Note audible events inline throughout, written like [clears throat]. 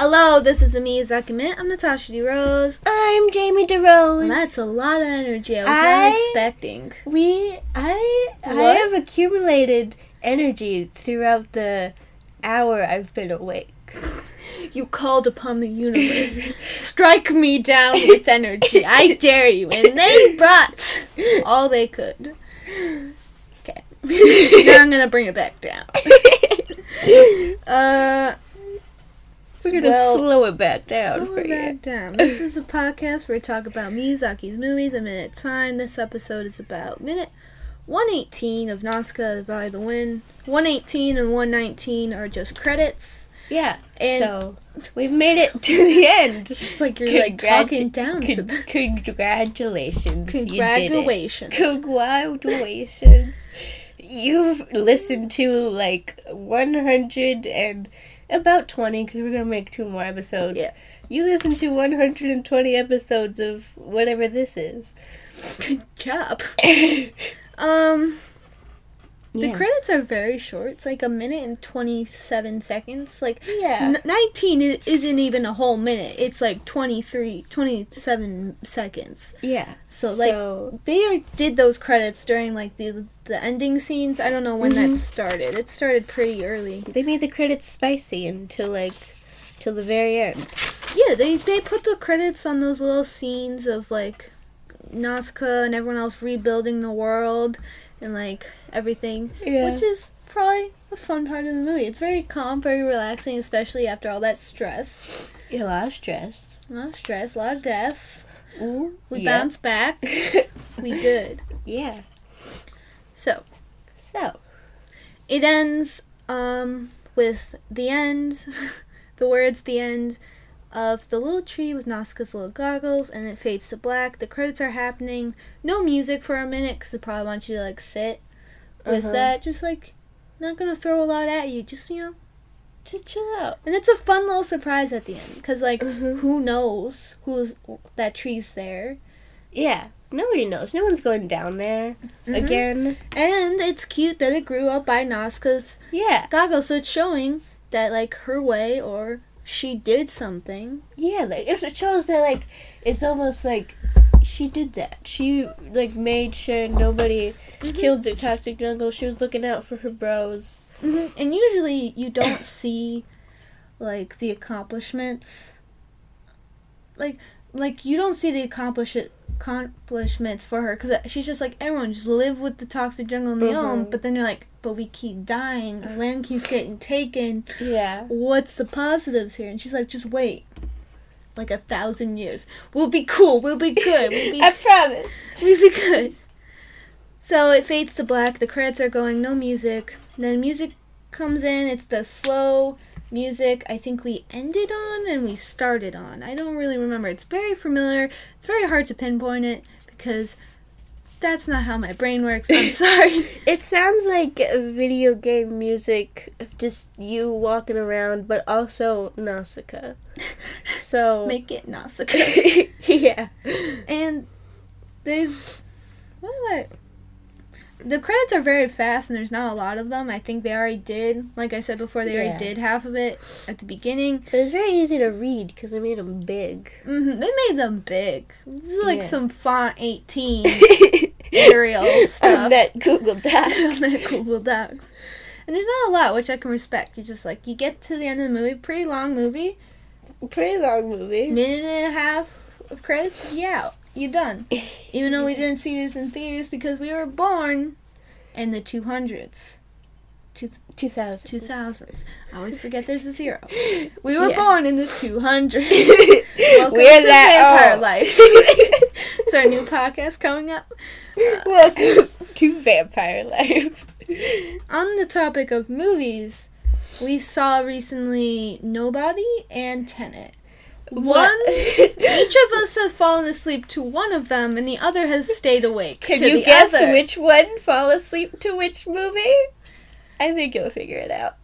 Hello, this is a Miyazaki Minute. I'm Natasha DeRose. I'm Jamie DeRose. Well, that's a lot of energy. I was I- not expecting. we I what? I have accumulated energy throughout the hour I've been awake. [laughs] You called upon the universe. [laughs] Strike me down with energy. I [laughs] dare you. And they brought all they could. Okay. now I'm gonna bring it back down. Uh, We're gonna well, slow it back down slow for it you. back down. This is a podcast where we talk about Miyazaki's movies a minute at a time. This episode is about minute 118 of Nausicaa by the Wind. 118 and 119 are just credits. Yeah. And- so we've made it to the end. [laughs] Just like you're like Congratu- talking down to them. congratulations. You did it. Congratulations. Congratulations. You've listened to like 100 and about 20 because we're going to make two more episodes. Yeah. You listen to 120 episodes of whatever this is. [laughs] Good job. [laughs] Um, the Yeah. credits are very short. It's like a minute and 27 seconds. Like, Yeah. n- 19 isn't even a whole minute. It's like 23, 27 seconds. Yeah. So, like, so, they are, did those credits during, like, the the ending scenes. I don't know when Mhm. that started. It started pretty early. they made the credits spicy until like till the very end. Yeah, they, they put the credits on those little scenes of, like, Nausicaa and everyone else rebuilding the world and, like, everything. Yeah. which is probably a fun part of the movie. It's very calm, very relaxing, especially after all that stress. a lot of stress. A lot of stress, a lot of death. Ooh. We yeah. bounced back. [laughs] we did. yeah. So So, it ends um, with the end, [laughs] the words "the end" of the little tree with Nausicaa's little goggles, and it fades to black. The credits are happening. No music for a minute because they probably want you to like sit with Uh-huh. that. Just like not gonna throw a lot at you. Just you know just chill out. And it's a fun little surprise at the end because, like, Mhm. who knows who's that tree's there? Yeah. Nobody knows. No one's going down there Mhm. again. And it's cute that it grew up by Nausicaa's Yeah. goggles, so it's showing that, like, her way or she did something. Yeah, like it shows that like it's almost like she did that. She like made sure nobody killed the toxic jungle. She was looking out for her bros. hmm And usually you don't [coughs] see, like, the accomplishments. Like, like you don't see the accomplish accomplishments for her because she's just like everyone just live with the toxic jungle on their own Mhm. but then you're like but we keep dying our land keeps getting taken Yeah. what's the positives here? And she's like, just wait. Like a thousand years. We'll be cool. We'll be good. We'll be, [laughs] I promise. we'll be good. So it fades to black. The credits are going, no music. Then music comes in. It's the slow music I think we ended on and we started on. I don't really remember. It's very familiar. It's very hard to pinpoint it because that's not how my brain works. I'm [laughs] sorry. It sounds like video game music of just you walking around, but also Nausicaa. [laughs] So Make it Nausicaa. [laughs] yeah. And there's what am I? The credits are very fast, and there's not a lot of them. I think they already did, like I said before, they Yeah. already did half of it at the beginning. But it's very easy to read because they made them big. hmm They made them big. This is like Yeah. some font 18 [laughs] Arial stuff On that Google [laughs] Doc. on that Google Docs. And there's not a lot, which I can respect. You just like you get to the end of the movie, pretty long movie, Pretty long movie. minute and a half of credits. Yeah, you done. [laughs] Even though we didn't see this in theaters because we were born in the 200s. Two, 2000. 2000s. I always forget there's a zero. [laughs] We were Yeah. born in the 200s. [laughs] Welcome We're to Vampire old. Life. it's our new podcast coming up. Welcome to Vampire Life. On the topic of movies, we saw recently Nobody and Tenet. One, each of us have fallen asleep to one of them, and the other has stayed awake. Can you guess other. which one fall asleep to which movie? I think you'll figure it out.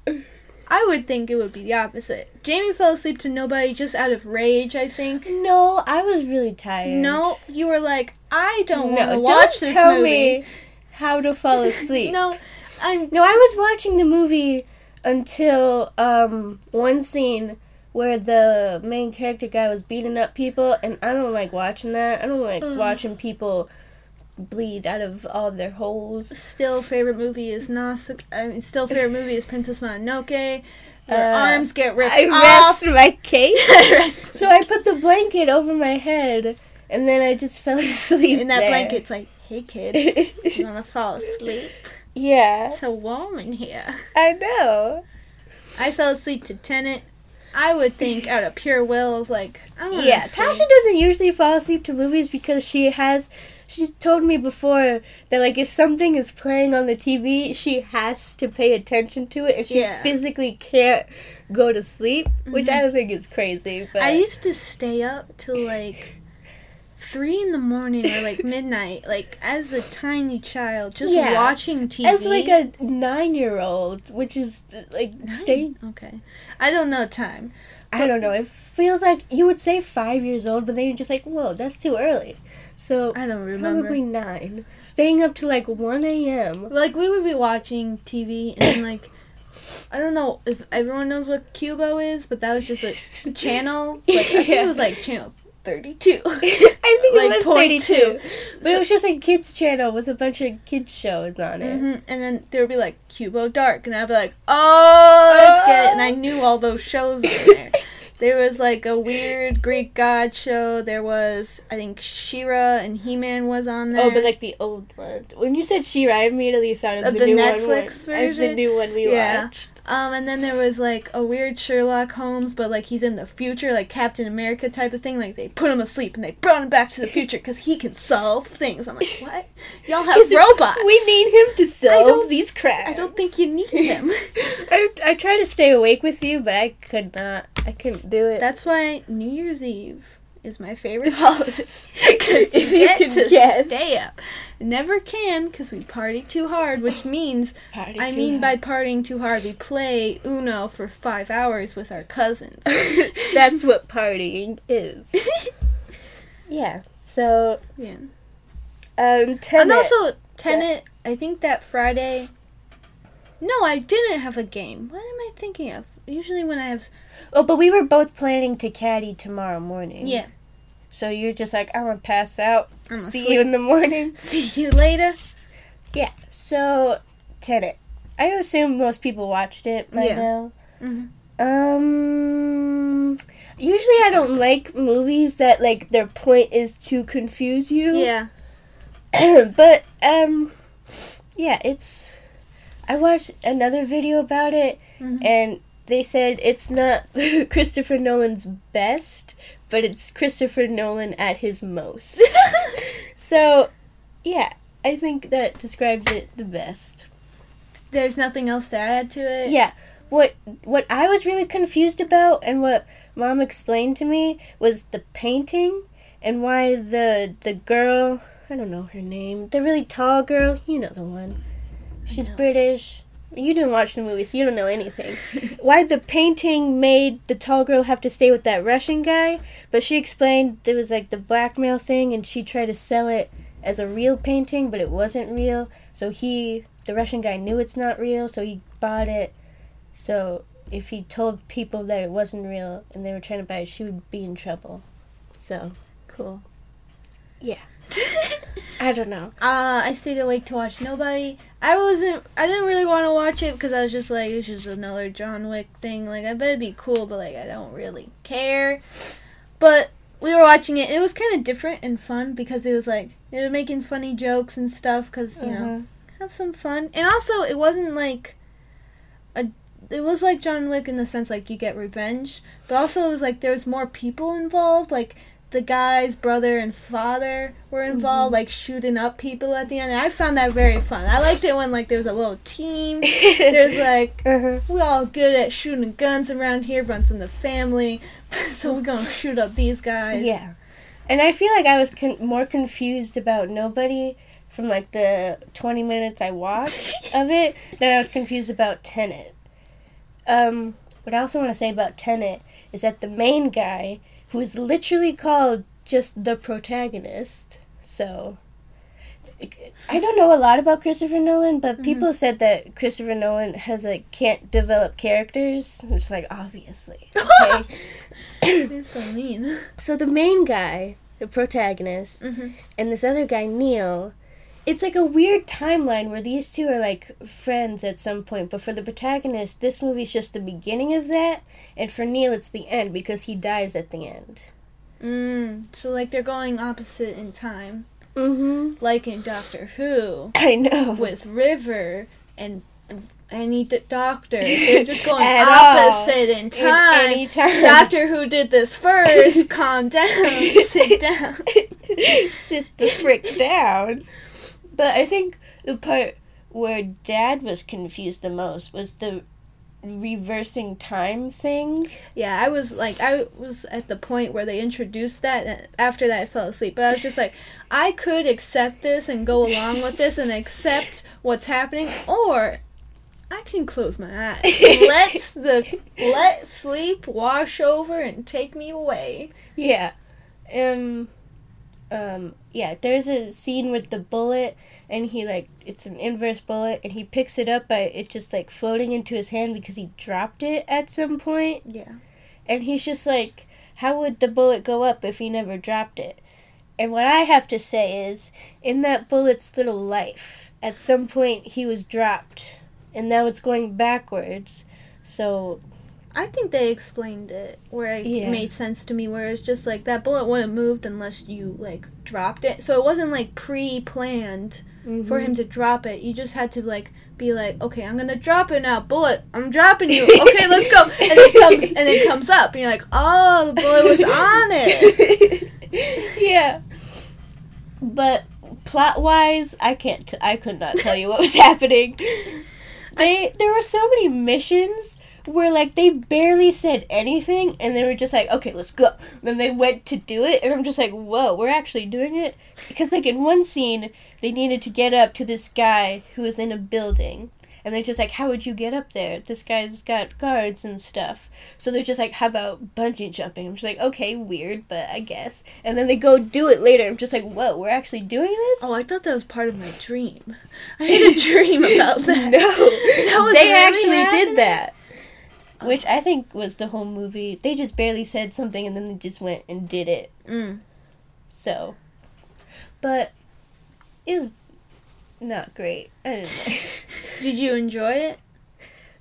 I would think it would be the opposite. Jamie fell asleep to Nobody just out of rage, I think. No, I was really tired. No, you were like, I don't want to watch this tell movie. me how to fall asleep. [laughs] No, I'm. No, I was watching the movie until um one scene where the main character guy was beating up people, and I don't like watching that. I don't like Ugh. watching people bleed out of all their holes. Still, favorite movie is Nasu. I mean, still favorite movie is Princess Mononoke. Where Uh, arms get ripped I off. rest my case. [laughs] Rest- so I put the blanket over my head, and then I just fell [laughs] asleep. and that there. blanket's like, "Hey kid, you wanna fall asleep? [laughs] yeah, It's so warm in here." I know. I fell asleep to Tenet. I would think out of pure will of like, I Yeah. Tasha doesn't usually fall asleep to movies because she has. She's told me before that like if something is playing on the TV, she has to pay attention to it, and she Yeah. physically can't go to sleep, which mm-hmm. I don't think is crazy. But I used to stay up to like three in the morning or like midnight, like as a tiny child, just Yeah. watching TV. as like a nine-year-old, which is like Nine? stay. Okay, I don't know time. I don't know. It feels like you would say five years old, but then you're just like, whoa, that's too early. So I don't remember. probably nine. Staying up to like one a.m. Like we would be watching TV and [coughs] like. I don't know if everyone knows what Qubo is, but that was just a [laughs] channel. Like I think Yeah. it was like channel thirty-two. [laughs] I think [laughs] Like it was point 32. two. But it was just a kids channel with a bunch of kids shows on it. hmm And then there would be like Qubo Dark, and I'd be like, oh, let's get it. And I knew all those shows on there. [laughs] there was like a weird Greek god show. There was, I think, She-Ra and He Man was on there. Oh, but like the old one. When you said She-Ra, I immediately thought of, Of the, the new Netflix one. Of the new one we Yeah. watched. Um, and then there was like a weird Sherlock Holmes, but like he's in the future, like Captain America type of thing. Like they put him asleep and they brought him back to the future because he can solve things. I'm like, [laughs] what? Y'all have robots. We need him to solve these crimes. I don't think you need him. [laughs] I, I tried to stay awake with you, but I could not. I couldn't do it. That's why New Year's Eve is my favorite [laughs] holiday. [laughs] Because If you you get can to guess. stay up. Never can because we party too hard, which means, Party I mean hard. by partying too hard, we play Uno for five hours with our cousins. [laughs] That's what partying is. Yeah. So, yeah. um, Tenet. And also, Tenet, I think that Friday. No, I didn't have a game. What am I thinking of? Usually when I have. oh, but we were both planning to caddy tomorrow morning. Yeah. So you're just like, I'm gonna pass out. I'm See asleep. you in the morning. [laughs] See you later. Yeah. So, Tenet. I assume most people watched it by Yeah. now. Mhm. Um. Usually, I don't [laughs] like movies that like their point is to confuse you. Yeah. [clears throat] but um, yeah, it's. I watched another video about it, Mhm. and they said it's not [laughs] Christopher Nolan's best, but it's Christopher Nolan at his most. [laughs] so, yeah, I think that describes it the best. There's nothing else to add to it. Yeah. What what I was really confused about and what mom explained to me was the painting and why the the girl, I don't know her name, the really tall girl, you know the one. She's. British. You didn't watch the movie, so you don't know anything. [laughs] why the painting made the tall girl have to stay with that Russian guy, but she explained it was like the blackmail thing and she tried to sell it as a real painting, but it wasn't real. So he, the Russian guy, knew it's not real, so he bought it. So if he told people that it wasn't real and they were trying to buy it, she would be in trouble. So Cool. Yeah. I don't know. Uh, I stayed awake to watch Nobody. I wasn't. I didn't really want to watch it because I was just like, it's just another John Wick thing. Like, I bet it'd be cool, but like, I don't really care. But we were watching it. It was kind of different and fun because it was like they were making funny jokes and stuff. Because you know, Uh-huh. have some fun. And also, it wasn't like a. It was like John Wick in the sense like you get revenge, but also it was like there was more people involved. Like the guy's brother and father were involved, like shooting up people at the end. And I found that very fun. I liked it when like there was a little team. There's [laughs] like uh-huh. we all good at shooting guns around here, runs in the family, [laughs] so we're gonna shoot up these guys. Yeah. And I feel like I was con- more confused about Nobody from like the 20 minutes I watched [laughs] of it than I was confused about Tenet. Um, what I also want to say about Tenet is that the main guy, who is literally called just the protagonist, so I don't know a lot about Christopher Nolan, but Mm-hmm. people said that Christopher Nolan has like can't develop characters. I'm just like obviously. [laughs] Okay. So mean. so the main guy, the protagonist, Mm-hmm. and this other guy Neil, it's like a weird timeline where these two are like friends at some point. But for the protagonist, this movie's just the beginning of that, and for Neil, it's the end because he dies at the end. Mm. So like they're going opposite in time, Mm-hmm. like in Doctor Who [laughs] I know. with River and any d- doctor. [laughs] They're just going At all. opposite in In time. any time. Doctor Who did this first. [laughs] Calm down. Sit down. Sit the frick down. But I think the part where Dad was confused the most was the reversing time thing. Yeah, I was like, I was at the point where they introduced that. And after that, I fell asleep. But I was just like, [laughs] I could accept this and go along with this and accept what's happening, or I can close my eyes. [laughs] let the let sleep wash over and take me away. Yeah. Um um yeah, there's a scene with the bullet and he like it's an inverse bullet and he picks it up by it just like floating into his hand because he dropped it at some point. Yeah. And he's just like, how would the bullet go up if he never dropped it? And what I have to say is, in that bullet's little life, at some point he was dropped, and now it's going backwards. So, I think they explained it where it Yeah. made sense to me. Where it's just like that bullet wouldn't moved unless you like dropped it. So it wasn't like pre-planned. for him mm-hmm. to drop it. You just had to like be like, okay, I'm gonna drop it now, bullet. I'm dropping you. [laughs] Okay, let's go. And it comes and it comes up, and you're like, oh, the bullet was on it. [laughs] yeah. But plot wise, I can't. T- I could not tell you what was [laughs] happening. They there were so many missions where like they barely said anything, and they were just like, "Okay, let's go." then they went to do it, and I'm just like, "Whoa, we're actually doing it!" Because like in one scene, they needed to get up to this guy who was in a building. And they're just like, how would you get up there? This guy's got guards and stuff. So they're just like, how about bungee jumping? I'm just like, okay, weird, but I guess. And then they go do it later. I'm just like, whoa, we're actually doing this? Oh, I thought that was part of my dream. I had a [laughs] dream about that. no, [laughs] That was they really actually happening? did that. Which I think was the whole movie. They just barely said something and then they just went and did it. Mm. So, but it was not great. [laughs] [laughs] Did you enjoy it?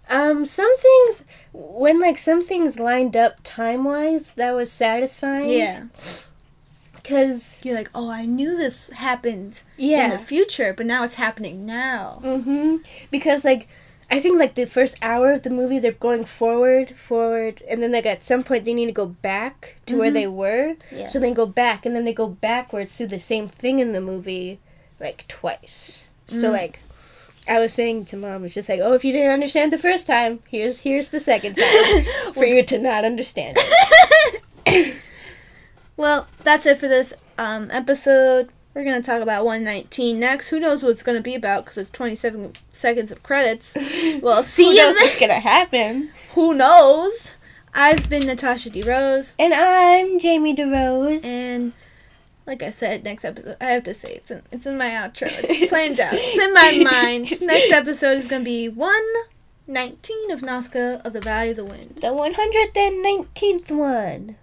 Um, some things when like some things lined up time wise, that was satisfying. Yeah. Cause You're like, oh, I knew this happened in the future, but now it's happening now. mm-hmm. Because like I think like the first hour of the movie they're going forward, forward, and then like at some point they need to go back to where Mhm. they were. Yeah. So they go back and then they go backwards through the same thing in the movie like twice. So Mm. like I was saying to mom, it's just like, oh, if you didn't understand the first time, here's here's the second time [laughs] for you to not understand. it. [laughs] Well, that's it for this um, episode. We're going to talk about 119 next. Who knows what it's going to be about because it's 27 seconds of credits. [laughs] Well, see Who you knows what's gonna happen? Who knows? I've been Natasha DeRose. And I'm Jamie DeRose. And like I said, next episode, I have to say, it's in, it's in my outro. [laughs] It's planned out. It's in my mind. Next episode is going to be 119 of Nausicaa of the Valley of the Wind. the 119th one.